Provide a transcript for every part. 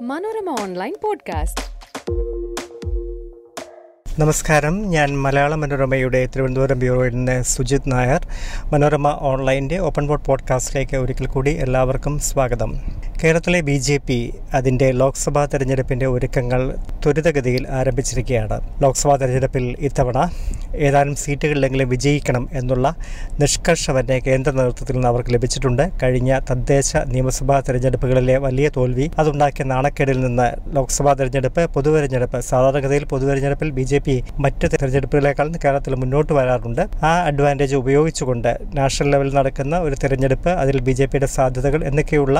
Manorama online podcast. നമസ്കാരം. ഞാൻ മലയാള മനോരമയുടെ തിരുവനന്തപുരം ബ്യൂറോയിൽ നിന്ന് സുജിത് നായർ. മനോരമ ഓൺലൈന്റെ ഓപ്പൺ ബോർഡ് പോഡ്കാസ്റ്റിലേക്ക് ഒരിക്കൽ കൂടി എല്ലാവർക്കും സ്വാഗതം. കേരളത്തിലെ ബി ജെ പി അതിന്റെ ലോക്സഭാ തെരഞ്ഞെടുപ്പിന്റെ ഒരുക്കങ്ങൾ ത്വരിതഗതിയിൽ ആരംഭിച്ചിരിക്കുകയാണ്. ലോക്സഭാ തെരഞ്ഞെടുപ്പിൽ ഇത്തവണ ഏതാനും സീറ്റുകളിലെങ്കിലും വിജയിക്കണം എന്നുള്ള നിഷ്കർഷ തന്നെ കേന്ദ്ര നേതൃത്വത്തിൽ നിന്ന് അവർക്ക് ലഭിച്ചിട്ടുണ്ട്. കഴിഞ്ഞ തദ്ദേശ നിയമസഭാ തെരഞ്ഞെടുപ്പുകളിലെ വലിയ തോൽവി അതുണ്ടാക്കിയ നാണക്കേടിൽ നിന്ന് ലോക്സഭാ തെരഞ്ഞെടുപ്പ് പൊതുതെരഞ്ഞെടുപ്പ് സാധാരണഗതിയിൽ പൊതുതെരഞ്ഞെടുപ്പിൽ ബി ജെ പി മറ്റ് തെരഞ്ഞെടുപ്പുകളെക്കാൾ കേരളത്തിൽ മുന്നോട്ട് വരാറുണ്ട്. ആ അഡ്വാന്റേജ് ഉപയോഗിച്ചുകൊണ്ട് നാഷണൽ ലെവലിൽ നടക്കുന്ന ഒരു തെരഞ്ഞെടുപ്പ് അതിൽ ബി ജെ പിയുടെ സാധ്യതകൾ എന്നൊക്കെയുള്ള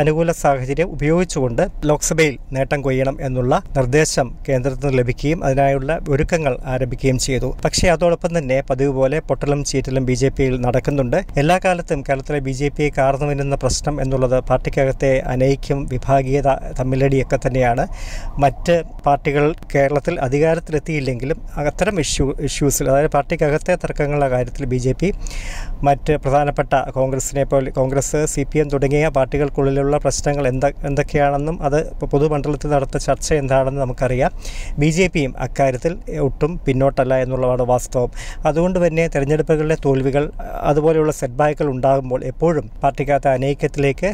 അനുകൂല സാഹചര്യം ഉപയോഗിച്ചുകൊണ്ട് ലോക്സഭയിൽ നേട്ടം കൊയ്യണം എന്നുള്ള നിർദ്ദേശം കേന്ദ്രത്തിന് ലഭിക്കുകയും അതിനായുള്ള ഒരുക്കങ്ങൾ ആരംഭിക്കുകയും ചെയ്തു. പക്ഷേ അതോടൊപ്പം തന്നെ പതിവ് പോലെ പൊട്ടലും ചീറ്റലും ബി ജെ പിയിൽ നടക്കുന്നുണ്ട്. എല്ലാ കാലത്തും കേരളത്തിലെ ബി ജെ പിയെ കാർന്നു വരുന്ന പ്രശ്നം എന്നുള്ളത് പാർട്ടിക്കകത്തെ അനൈക്യം വിഭാഗീയത തമ്മിലടിയൊക്കെ തന്നെയാണ്. മറ്റ് പാർട്ടികൾ കേരളത്തിൽ അധികാരത്തിലെത്തിയില്ലെങ്കിലും അത്തരം ഇഷ്യൂ ഇഷ്യൂസിൽ അതായത് പാർട്ടിക്കകത്തെ തർക്കങ്ങളുടെ കാര്യത്തിൽ ബി ജെ പി മറ്റ് പ്രധാനപ്പെട്ട കോൺഗ്രസിനെ പോലെ കോൺഗ്രസ് സി പി എം തുടങ്ങിയ പാർട്ടികൾക്കുള്ളിലുള്ള പ്രശ്നങ്ങൾ എന്ത എന്തൊക്കെയാണെന്നും അത് പൊതുമണ്ഡലത്തിൽ നടത്ത ചർച്ച എന്താണെന്ന് നമുക്കറിയാം. ബി ജെ പിയും അക്കാര്യത്തിൽ ഒട്ടും പിന്നോട്ടല്ല എന്നുള്ളതാണ് വാസ്തവം. അതുകൊണ്ട് തന്നെ തെരഞ്ഞെടുപ്പുകളിലെ തോൽവികൾ അതുപോലെയുള്ള സെറ്റ് ബാക്കുകൾ ഉണ്ടാകുമ്പോൾ എപ്പോഴും പാർട്ടിക്കകത്തെ അനൈക്യത്തിലേക്ക്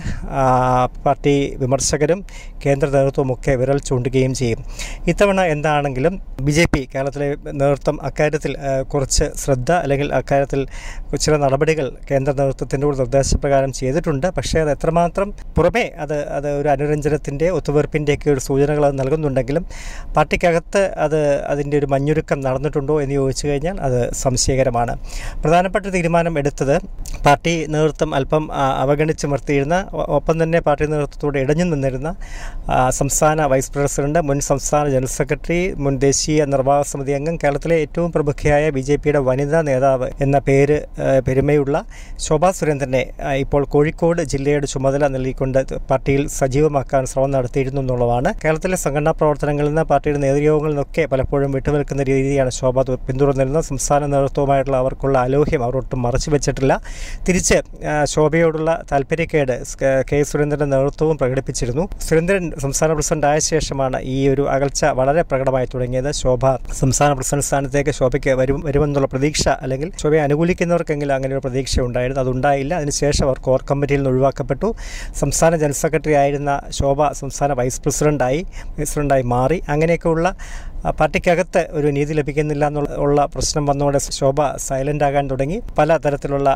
പാർട്ടി വിമർശകരും കേന്ദ്ര നേതൃത്വവും ഒക്കെ വിരൽ ചൂണ്ടുകയും ചെയ്യും. ഇത്തവണ എന്താണെങ്കിലും ബി ജെ പി കേരളത്തിലെ നേതൃത്വം അക്കാര്യത്തിൽ കുറച്ച് ശ്രദ്ധ അല്ലെങ്കിൽ അക്കാര്യത്തിൽ ചില നടപടികൾ കേന്ദ്ര നേതൃത്വത്തിന്റെ കൂടെ നിർദ്ദേശപ്രകാരം ചെയ്തിട്ടുണ്ട്. പക്ഷേ അത് എത്രമാത്രം പുറമേ അത് അത് ഒരു അനുരഞ്ജനത്തിന്റെ ഒത്തുതീർപ്പിന്റെയൊക്കെ ഒരു സൂചനകൾ അത് നൽകുന്നുണ്ടെങ്കിലും പാർട്ടിക്കകത്ത് അത് അതിന്റെ ഒരു മഞ്ഞുരുക്കം നടന്നിട്ടുണ്ടോ എന്ന് ചോദിച്ചു കഴിഞ്ഞാൽ അത് സംശയകരമാണ്. പ്രധാനപ്പെട്ട തീരുമാനം എടുത്തത് പാർട്ടി നേതൃത്വം അല്പം അവഗണിച്ച് നിർത്തിയിരുന്ന ഒപ്പം തന്നെ പാർട്ടി നേതൃത്വത്തോട് ഇടഞ്ഞു നിന്നിരുന്ന സംസ്ഥാന വൈസ് പ്രസിഡന്റ് മുൻ സംസ്ഥാന ജനറൽ സെക്രട്ടറി മുൻ ദേശീയ നിർവാഹക സമിതി അംഗം കേരളത്തിലെ ഏറ്റവും പ്രമുഖയായ ബി ജെ പിയുടെ വനിതാ നേതാവ് എന്ന പേര് പെരുമയുള്ള ശോഭാ സുരേന്ദ്രനെ ഇപ്പോൾ കോഴിക്കോട് ജില്ലയുടെ ചുമതല നൽകിക്കൊണ്ട് പാർട്ടിയിൽ സജീവമാക്കാൻ ശ്രമം നടത്തിയിരുന്നു എന്നുള്ളതാണ്. കേരളത്തിലെ സംഘടനാ പ്രവർത്തനങ്ങളിൽ നിന്ന് പാർട്ടിയുടെ നേതൃയോഗങ്ങളിൽ നിന്നൊക്കെ പലപ്പോഴും വിട്ടുനിൽക്കുന്ന രീതിയാണ് ശോഭ പിന്തുടർന്നിരുന്നത്. സംസ്ഥാന നേതൃത്വവുമായിട്ടുള്ള അവർക്കുള്ള അലോഹ്യം അവർ ഒട്ടും മറച്ചു വെച്ചിട്ടില്ല. തിരിച്ച് ശോഭയോടുള്ള താല്പര്യക്കേട് കെ സുരേന്ദ്രന്റെ നേതൃത്വവും പ്രകടിപ്പിച്ചിരുന്നു. സുരേന്ദ്രൻ സംസ്ഥാന പ്രസിഡന്റ് ആയ ശേഷമാണ് ഈ ഒരു അകൽച്ച വളരെ പ്രകടമായി തുടങ്ങിയത്. ശോഭ സംസ്ഥാന പ്രസിഡന്റ് സ്ഥാനത്തേക്ക് ശോഭയ്ക്ക് വരും വരുമെന്നുള്ള പ്രതീക്ഷ അല്ലെങ്കിൽ ശോഭയെ അനുകൂലിക്കുന്നവർക്കെങ്കിലും അങ്ങനെ ഒരു പ്രതീക്ഷ ഉണ്ടായിരുന്നു. അതുണ്ടായില്ല. അതിനുശേഷം അവർ കോർ കമ്മിറ്റിയിൽ നിന്ന് ഒഴിവാക്കപ്പെട്ടു. സംസ്ഥാന ജനറൽ സെക്രട്ടറി ആയിരുന്ന ശോഭ സംസ്ഥാന വൈസ് പ്രസിഡന്റായി പ്രസിഡന്റായി മാറി. അങ്ങനെയൊക്കെയുള്ള പാർട്ടിക്കകത്ത് ഒരു നീതി ലഭിക്കുന്നില്ല എന്നുള്ള പ്രശ്നം വന്നതോടെ ശോഭ സൈലന്റ് ആകാൻ തുടങ്ങി. പല തരത്തിലുള്ള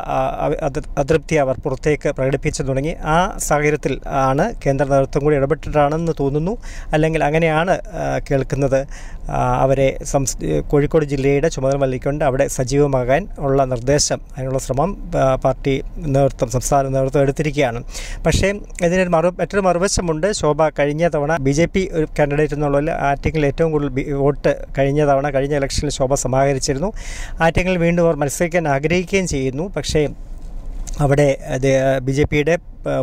അതൃപ്തി അവർ പുറത്തേക്ക് പ്രകടിപ്പിച്ചു തുടങ്ങി. ആ സാഹചര്യത്തിൽ ആണ് കേന്ദ്ര നേതൃത്വം കൂടി ഇടപെട്ടിട്ടാണെന്ന് തോന്നുന്നു. അല്ലെങ്കിൽ അങ്ങനെയാണ് കേൾക്കുന്നത്. അവരെ കോഴിക്കോട് ജില്ലയുടെ ചുമതല നൽകിക്കൊണ്ട് അവിടെ സജീവമാകാൻ ഉള്ള നിർദ്ദേശം അതിനുള്ള ശ്രമം പാർട്ടി നേതൃത്വം സംസ്ഥാന നേതൃത്വം എടുത്തിരിക്കുകയാണ്. പക്ഷേ ഇതിനൊരു മറു മറ്റൊരു മറുവശമുണ്ട്. ശോഭ കഴിഞ്ഞ തവണ ബി ജെ പി ഒരു കാൻഡിഡേറ്റ് എന്നുള്ളതിൽ ആറ്റിങ്ങിൽ ഏറ്റവും കൂടുതൽ വോട്ട് കഴിഞ്ഞ തവണ കഴിഞ്ഞ ഇലക്ഷനിൽ ശോഭ സമാഹരിച്ചിരുന്നു. ആറ്റങ്ങളിൽ വീണ്ടും അവർ മത്സരിക്കാൻ ആഗ്രഹിക്കുകയും ചെയ്യുന്നു. പക്ഷേ അവിടെ ബി ജെ പിയുടെ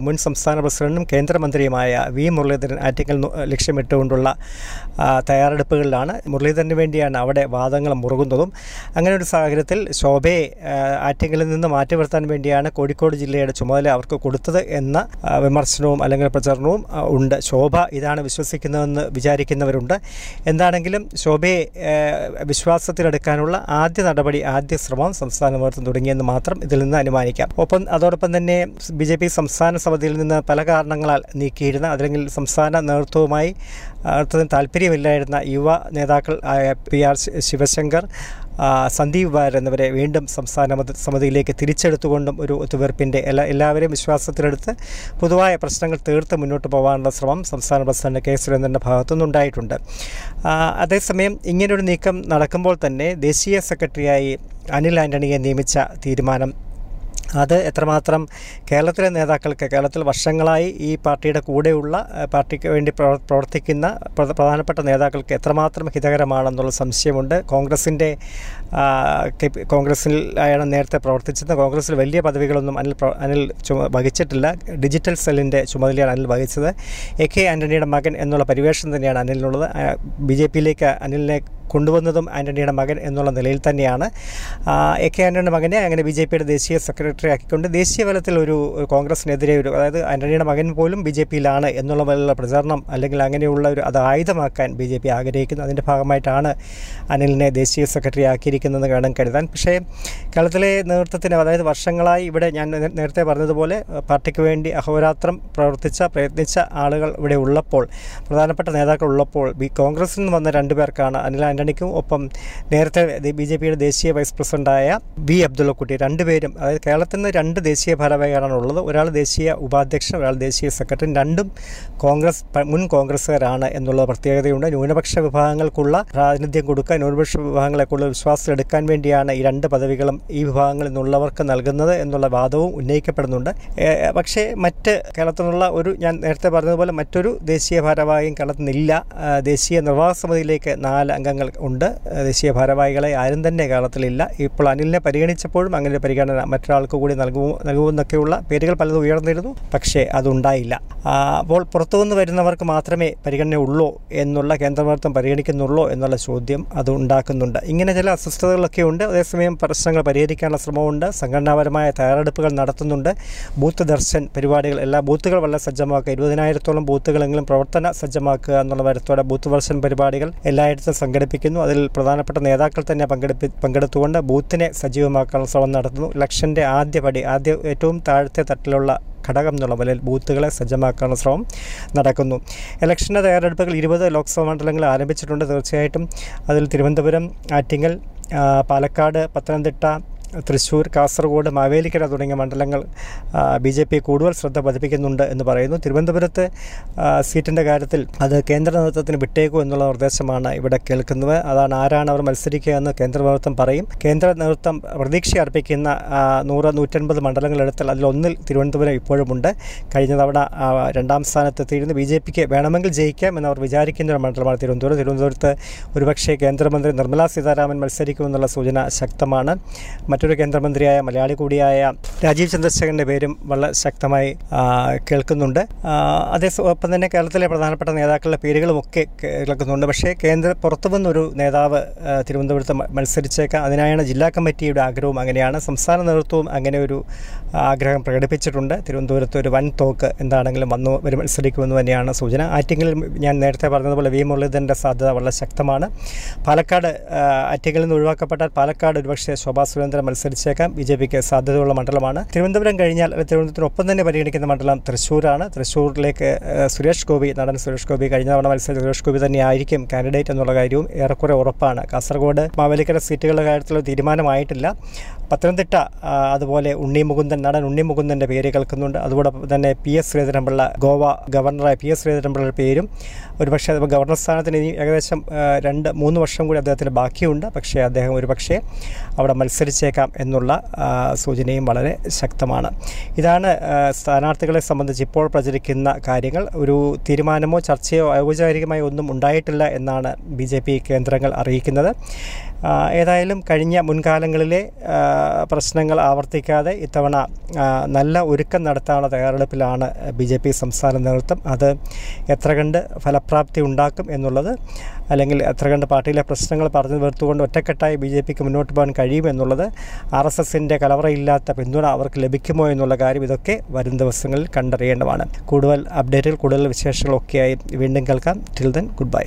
മുൻ സംസ്ഥാന പ്രസിഡന്റും കേന്ദ്രമന്ത്രിയുമായ വി മുരളീധരൻ ആറ്റിങ്ങൽ ലക്ഷ്യമിട്ടുകൊണ്ടുള്ള തയ്യാറെടുപ്പുകളിലാണ്. മുരളീധരന് വേണ്ടിയാണ് അവിടെ വാദങ്ങൾ മുറുകുന്നതും. അങ്ങനെ ഒരു സാഹചര്യത്തിൽ ശോഭയെ ആറ്റിങ്ങലിൽ നിന്ന് മാറ്റി നിർത്താൻ വേണ്ടിയാണ് കോഴിക്കോട് ജില്ലയുടെ ചുമതല അവർക്ക് കൊടുത്തത് എന്ന വിമർശനവും അല്ലെങ്കിൽ പ്രചരണവും ഉണ്ട്. ശോഭ ഇതാണ് വിശ്വസിക്കുന്നതെന്ന് വിചാരിക്കുന്നവരുണ്ട്. എന്താണെങ്കിലും ശോഭയെ വിശ്വാസത്തിലെടുക്കാനുള്ള ആദ്യ നടപടി ആദ്യ ശ്രമം സംസ്ഥാന നേതൃത്വം തുടങ്ങിയെന്ന് മാത്രം ഇതിൽ നിന്ന് അനുമാനിക്കാം. ഒപ്പം അതോടൊപ്പം തന്നെ ബി ജെ പി സംസ്ഥാന സമിതിയിൽ നിന്ന് പല കാരണങ്ങളാൽ നീക്കിയിരുന്ന അല്ലെങ്കിൽ സംസ്ഥാന നേതൃത്വവുമായി അടുത്തതിന് താല്പര്യമില്ലായിരുന്ന യുവ നേതാക്കൾ ആയ പി ആർ ശിവശങ്കർ സന്ദീപ് വാര്യർ എന്നിവരെ വീണ്ടും സംസ്ഥാന മത- സമിതിയിലേക്ക് തിരിച്ചെടുത്തുകൊണ്ടും ഒരു ഒത്തുതീർപ്പിന്റെ എല്ലാ എല്ലാവരെയും വിശ്വാസത്തിലെടുത്ത് പൊതുവായ പ്രശ്നങ്ങൾ തീർത്ത് മുന്നോട്ട് പോകാനുള്ള ശ്രമം സംസ്ഥാന പ്രസിഡന്റ് കെ സുരേന്ദ്രന്റെ ഭാഗത്തുനിന്നുണ്ടായിട്ടുണ്ട് അതേസമയം ഇങ്ങനൊരു നീക്കം നടക്കുമ്പോൾ തന്നെ ദേശീയ സെക്രട്ടറിയായി അനിൽ ആന്റണിയെ നിയമിച്ച തീരുമാനം അത് എത്രമാത്രം കേരളത്തിലെ നേതാക്കൾക്ക് കേരളത്തിൽ വർഷങ്ങളായി ഈ പാർട്ടിയുടെ കൂടെയുള്ള പാർട്ടിക്ക് വേണ്ടി പ്രവർത്തിക്കുന്ന പ്രധാനപ്പെട്ട നേതാക്കൾക്ക് എത്രമാത്രം ഹിതകരമാണെന്നുള്ള സംശയമുണ്ട്. കോൺഗ്രസിന്റെ കോൺഗ്രസിൽ നേരത്തെ പ്രവർത്തിച്ചത് കോൺഗ്രസിൽ വലിയ പദവികളൊന്നും അനിൽ അനിൽ വഹിച്ചിട്ടില്ല. ഡിജിറ്റൽ സെല്ലിന്റെ ചുമതലയാണ് അനിൽ വഹിച്ചത്. എ കെ ആന്റണിയുടെ മകൻ എന്നുള്ള പരിവേഷം തന്നെയാണ് അനിലിനുള്ളത്. ബി ജെ പിയിലേക്ക് അനിലിനെ കൊണ്ടുവന്നതും ആന്റണിയുടെ മകൻ എന്നുള്ള നിലയിൽ തന്നെയാണ്. എ കെ ആന്റണിയുടെ മകനെ അങ്ങനെ ബി ജെ പിയുടെ ദേശീയ സെക്രട്ടറി ആക്കിക്കൊണ്ട് ദേശീയ തലത്തിൽ ഒരു കോൺഗ്രസിനെതിരെ ഒരു അതായത് ആന്റണിയുടെ മകൻ പോലും ബി ജെ പിയിലാണ് എന്നുള്ള പോലുള്ള പ്രചാരണം അല്ലെങ്കിൽ അങ്ങനെയുള്ള ഒരു അത് ആയുധമാക്കാൻ ബി ജെ പി ആഗ്രഹിക്കുന്നു. അതിന്റെ ഭാഗമായിട്ടാണ് അനിലിനെ ദേശീയ സെക്രട്ടറി ആക്കിയിരിക്കുന്നതെന്ന് കാണാൻ കരുതാൻ. പക്ഷേ കേരളത്തിലെ നേതൃത്വത്തിന് അതായത് വർഷങ്ങളായി ഇവിടെ ഞാൻ നേരത്തെ പറഞ്ഞതുപോലെ പാർട്ടിക്ക് വേണ്ടി അഹോരാത്രം പ്രവർത്തിച്ച പ്രയത്നിച്ച ആളുകൾ ഇവിടെ ഉള്ളപ്പോൾ പ്രധാനപ്പെട്ട നേതാക്കൾ ഉള്ളപ്പോൾ ബി കോൺഗ്രസിൽ നിന്ന് വന്ന രണ്ടു പേർക്കാണ് അനിൽ ആന്റണിക്കും ഒപ്പം നേരത്തെ ബി ജെ പിയുടെ ദേശീയ വൈസ് പ്രസിഡന്റായ ബി അബ്ദുള്ളക്കുട്ടി രണ്ടുപേരും അതായത് കേരളത്തിൽ നിന്ന് രണ്ട് ദേശീയ ഭാരവാഹികളാണ് ഉള്ളത്. ഒരാൾ ദേശീയ ഉപാധ്യക്ഷൻ ഒരാൾ ദേശീയ സെക്രട്ടറി. രണ്ടും കോൺഗ്രസ് മുൻ കോൺഗ്രസ്സുകാരാണ് എന്നുള്ള പ്രത്യേകതയുണ്ട്. ന്യൂനപക്ഷ വിഭാഗങ്ങൾക്കുള്ള പ്രാതിനിധ്യം കൊടുക്കാൻ ന്യൂനപക്ഷ വിഭാഗങ്ങളെ കൂടുതൽ വിശ്വാസം എടുക്കാൻ വേണ്ടിയാണ് ഈ രണ്ട് പദവികളും ഈ വിഭാഗങ്ങളിൽ നിന്നുള്ളവർക്ക് നൽകുന്നത് എന്നുള്ള വാദവും ഉന്നയിക്കപ്പെടുന്നുണ്ട്. പക്ഷേ മറ്റ് കേരളത്തിൽ ഒരു ഞാൻ നേരത്തെ പറഞ്ഞതുപോലെ മറ്റൊരു ദേശീയ ഭാരവാഹിയും കേരളത്തിൽ നിന്നില്ല. ദേശീയ നിർവാഹക സമിതിയിലേക്ക് നാല് അംഗങ്ങൾ ഉണ്ട്. ദേശീയ ഭാരവാഹികളെ ആരും തന്നെ കേരളത്തിലില്ല. ഇപ്പോൾ അനിലിനെ പരിഗണിച്ചപ്പോഴും അങ്ങനെ ഒരു പരിഗണന മറ്റൊരാൾക്ക് കൂടി നൽകുമോ നൽകുമെന്നൊക്കെയുള്ള പേരുകൾ പലതും ഉയർന്നിരുന്നു. പക്ഷേ അതുണ്ടായില്ല. അപ്പോൾ പുറത്തുനിന്ന് വരുന്നവർക്ക് മാത്രമേ പരിഗണന ഉള്ളൂ എന്നുള്ള കേന്ദ്രമർത്ഥം പരിഗണിക്കുന്നുള്ളൂ എന്നുള്ള ചോദ്യം അത് ഉണ്ടാക്കുന്നുണ്ട്. ഇങ്ങനെ ചില അസ്വസ്ഥതകളൊക്കെ ഉണ്ട്. അതേസമയം പ്രശ്നങ്ങൾ പരിഹരിക്കാനുള്ള ശ്രമമുണ്ട് സംഘടനാപരമായ തയ്യാറെടുപ്പുകൾ നടത്തുന്നുണ്ട്. ബൂത്ത് ദർശൻ പരിപാടികൾ എല്ലാ ബൂത്തുകൾ വളരെ സജ്ജമാക്കുക. ഇരുപതിനായിരത്തോളം ബൂത്തുകളെങ്കിലും പ്രവർത്തന സജ്ജമാക്കുക എന്നുള്ള വരത്തോടെ ബൂത്ത് ദർശൻ പരിപാടികൾ എല്ലായിടത്തും സംഘടിപ്പിക്കുന്നു അതിൽ പ്രധാനപ്പെട്ട നേതാക്കൾ തന്നെ പങ്കെടുപ്പി പങ്കെടുത്തുകൊണ്ട് ബൂത്തിനെ സജീവമാക്കാനുള്ള ശ്രമം നടത്തുന്നു. ഇലക്ഷന്റെ ആദ്യ പടി ആദ്യ ഏറ്റവും താഴത്തെ തട്ടിലുള്ള ഘടകം എന്നുള്ള നിലയിൽ ബൂത്തുകളെ സജ്ജമാക്കാനുള്ള ശ്രമം നടക്കുന്നു. ഇലക്ഷന്റെ തയ്യാറെടുപ്പുകൾ ഇരുപത് ലോക്സഭാ മണ്ഡലങ്ങൾ ആരംഭിച്ചിട്ടുണ്ട്. തീർച്ചയായിട്ടും അതിൽ തിരുവനന്തപുരം ആറ്റിങ്ങൽ പാലക്കാട് പത്തനംതിട്ട തൃശ്ശൂർ കാസർഗോഡ് മാവേലിക്കര തുടങ്ങിയ മണ്ഡലങ്ങൾ ബി ജെ പി കൂടുതൽ ശ്രദ്ധ പതിപ്പിക്കുന്നുണ്ട് എന്ന് പറയുന്നു. തിരുവനന്തപുരത്ത് സീറ്റിന്റെ കാര്യത്തിൽ അത് കേന്ദ്ര നേതൃത്വത്തിന് വിട്ടേക്കൂ എന്നുള്ള നിർദ്ദേശമാണ് ഇവിടെ കേൾക്കുന്നത്. അതാണ് ആരാണ് അവർ മത്സരിക്കുക എന്ന് കേന്ദ്ര നേതൃത്വം പറയും. കേന്ദ്ര നേതൃത്വം പ്രതീക്ഷ അർപ്പിക്കുന്ന നൂറ് നൂറ്റൻപത് മണ്ഡലങ്ങളെടുത്താൽ അതിലൊന്നിൽ തിരുവനന്തപുരം ഇപ്പോഴുമുണ്ട് കഴിഞ്ഞ തവണ രണ്ടാം സ്ഥാനത്തെത്തിയിരുന്നു ബി ജെ പിക്ക് വേണമെങ്കിൽ ജയിക്കാം എന്ന് അവർ വിചാരിക്കുന്ന ഒരു മണ്ഡലമാണ് തിരുവനന്തപുരം. തിരുവനന്തപുരത്ത് ഒരുപക്ഷേ കേന്ദ്രമന്ത്രി നിർമ്മലാ സീതാരാമൻ മത്സരിക്കുമെന്നുള്ള സൂചന ശക്തമാണ്. മറ്റൊരു കേന്ദ്രമന്ത്രിയായ മലയാളി കൂടിയായ രാജീവ് ചന്ദ്രശേഖരന്റെ പേരും വളരെ ശക്തമായി കേൾക്കുന്നുണ്ട്. ആ, അതേ സ- ഒപ്പം തന്നെ കേരളത്തിലെ പ്രധാനപ്പെട്ട നേതാക്കളുടെ പേരുകളുമൊക്കെ കേൾക്കുന്നുണ്ട്. പക്ഷേ കേന്ദ്ര പുറത്തു വന്നൊരു നേതാവ് തിരുവനന്തപുരത്ത് മത്സരിച്ചേക്കാം. അതിനായാണ് ജില്ലാ കമ്മിറ്റിയുടെ ആഗ്രഹവും അങ്ങനെയാണ്. സംസ്ഥാന നേതൃത്വവും അങ്ങനെ ഒരു ആഗ്രഹം പ്രകടിപ്പിച്ചിട്ടുണ്ട്. തിരുവനന്തപുരത്ത് ഒരു വൻ തോക്ക് എന്താണെങ്കിലും വന്നു ഒരു മത്സരിക്കുമെന്ന് തന്നെയാണ് സൂചന. ആറ്റിങ്ങളിൽ ഞാൻ നേരത്തെ പറഞ്ഞതുപോലെ വി. മുരളീധരന്റെ സാധ്യത വളരെ ശക്തമാണ്. പാലക്കാട് ആറ്റിങ്ങളിൽ നിന്ന് ഒഴിവാക്കപ്പെട്ടാൽ പാലക്കാട് ഒരുപക്ഷെ ശോഭാ സുരേന്ദ്രൻ മത്സരിച്ചേക്കാം. ബി ജെ പിക്ക് സാധ്യതയുള്ള മണ്ഡലമാണ്. തിരുവനന്തപുരം കഴിഞ്ഞാൽ തിരുവനന്തപുരത്തിനൊപ്പം തന്നെ പരിഗണിക്കുന്ന മണ്ഡലം തൃശ്ശൂരാണ്. തൃശ്ശൂരിലേക്ക് സുരേഷ് ഗോപി നടൻ സുരേഷ് ഗോപി കഴിഞ്ഞ തവണ മത്സരിച്ച സുരേഷ് ഗോപി തന്നെയായിരിക്കും കാൻഡിഡേറ്റ് എന്നുള്ള കാര്യവും ഏറെക്കുറെ ഉറപ്പാണ്. കാസർഗോഡ് മാവേലിക്കര സീറ്റുകളുടെ കാര്യത്തിൽ തീരുമാനമായിട്ടില്ല. പത്തനംതിട്ട അതുപോലെ ഉണ്ണി മുകുന്ദൻ നടൻ ഉണ്ണി മുകുന്ദന്റെ പേര് കേൾക്കുന്നുണ്ട്. അതോടൊപ്പം തന്നെ പി എസ് ശ്രീധരൻപിള്ള ഗോവ ഗവർണറായ പി എസ് ശ്രീധരൻപിള്ളയുടെ പേരും ഒരുപക്ഷെ ഗവർണർ സ്ഥാനത്തിന് ഇനി ഏകദേശം രണ്ട് മൂന്ന് വർഷം കൂടി അദ്ദേഹത്തിന് ബാക്കിയുണ്ട്. പക്ഷേ അദ്ദേഹം ഒരുപക്ഷെ അവിടെ മത്സരിച്ചേക്കാം. എന്നുള്ള സൂചനയും വളരെ ശക്തമാണ്. ഇതാണ് സ്ഥാനാർത്ഥികളെ സംബന്ധിച്ച് ഇപ്പോൾ പ്രചരിക്കുന്ന കാര്യങ്ങൾ. ഒരു തീരുമാനമോ ചർച്ചയോ ഔപചാരികമായി ഒന്നും ഉണ്ടായിട്ടില്ല എന്നാണ് ബി കേന്ദ്രങ്ങൾ അറിയിക്കുന്നത്. ഏതായാലും കഴിഞ്ഞ മുൻകാലങ്ങളിലെ പ്രശ്നങ്ങൾ ആവർത്തിക്കാതെ ഇത്തവണ നല്ല ഒരുക്കം നടത്താനുള്ള തയ്യാറെടുപ്പിലാണ് ബി ജെ പി സംസ്ഥാന നേതൃത്വം. അത് എത്ര കണ്ട് ഫലപ്രാപ്തി ഉണ്ടാക്കും എന്നുള്ളത് അല്ലെങ്കിൽ എത്ര കണ്ട് പാർട്ടിയിലെ പ്രശ്നങ്ങൾ പറഞ്ഞു തീർത്തുകൊണ്ട് ഒറ്റക്കെട്ടായി ബി ജെ പിക്ക് മുന്നോട്ട് പോകാൻ കഴിയുമെന്നുള്ളത് ആർ എസ് എസിന്റെ കലവറയില്ലാത്ത പിന്തുണ അവർക്ക് ലഭിക്കുമോ എന്നുള്ള കാര്യം ഇതൊക്കെ വരും ദിവസങ്ങളിൽ കണ്ടറിയേണ്ടതാണ്. കൂടുതൽ അപ്ഡേറ്റുകൾ കൂടുതൽ വിശേഷങ്ങളൊക്കെയായി വീണ്ടും കേൾക്കാം. Till then good bye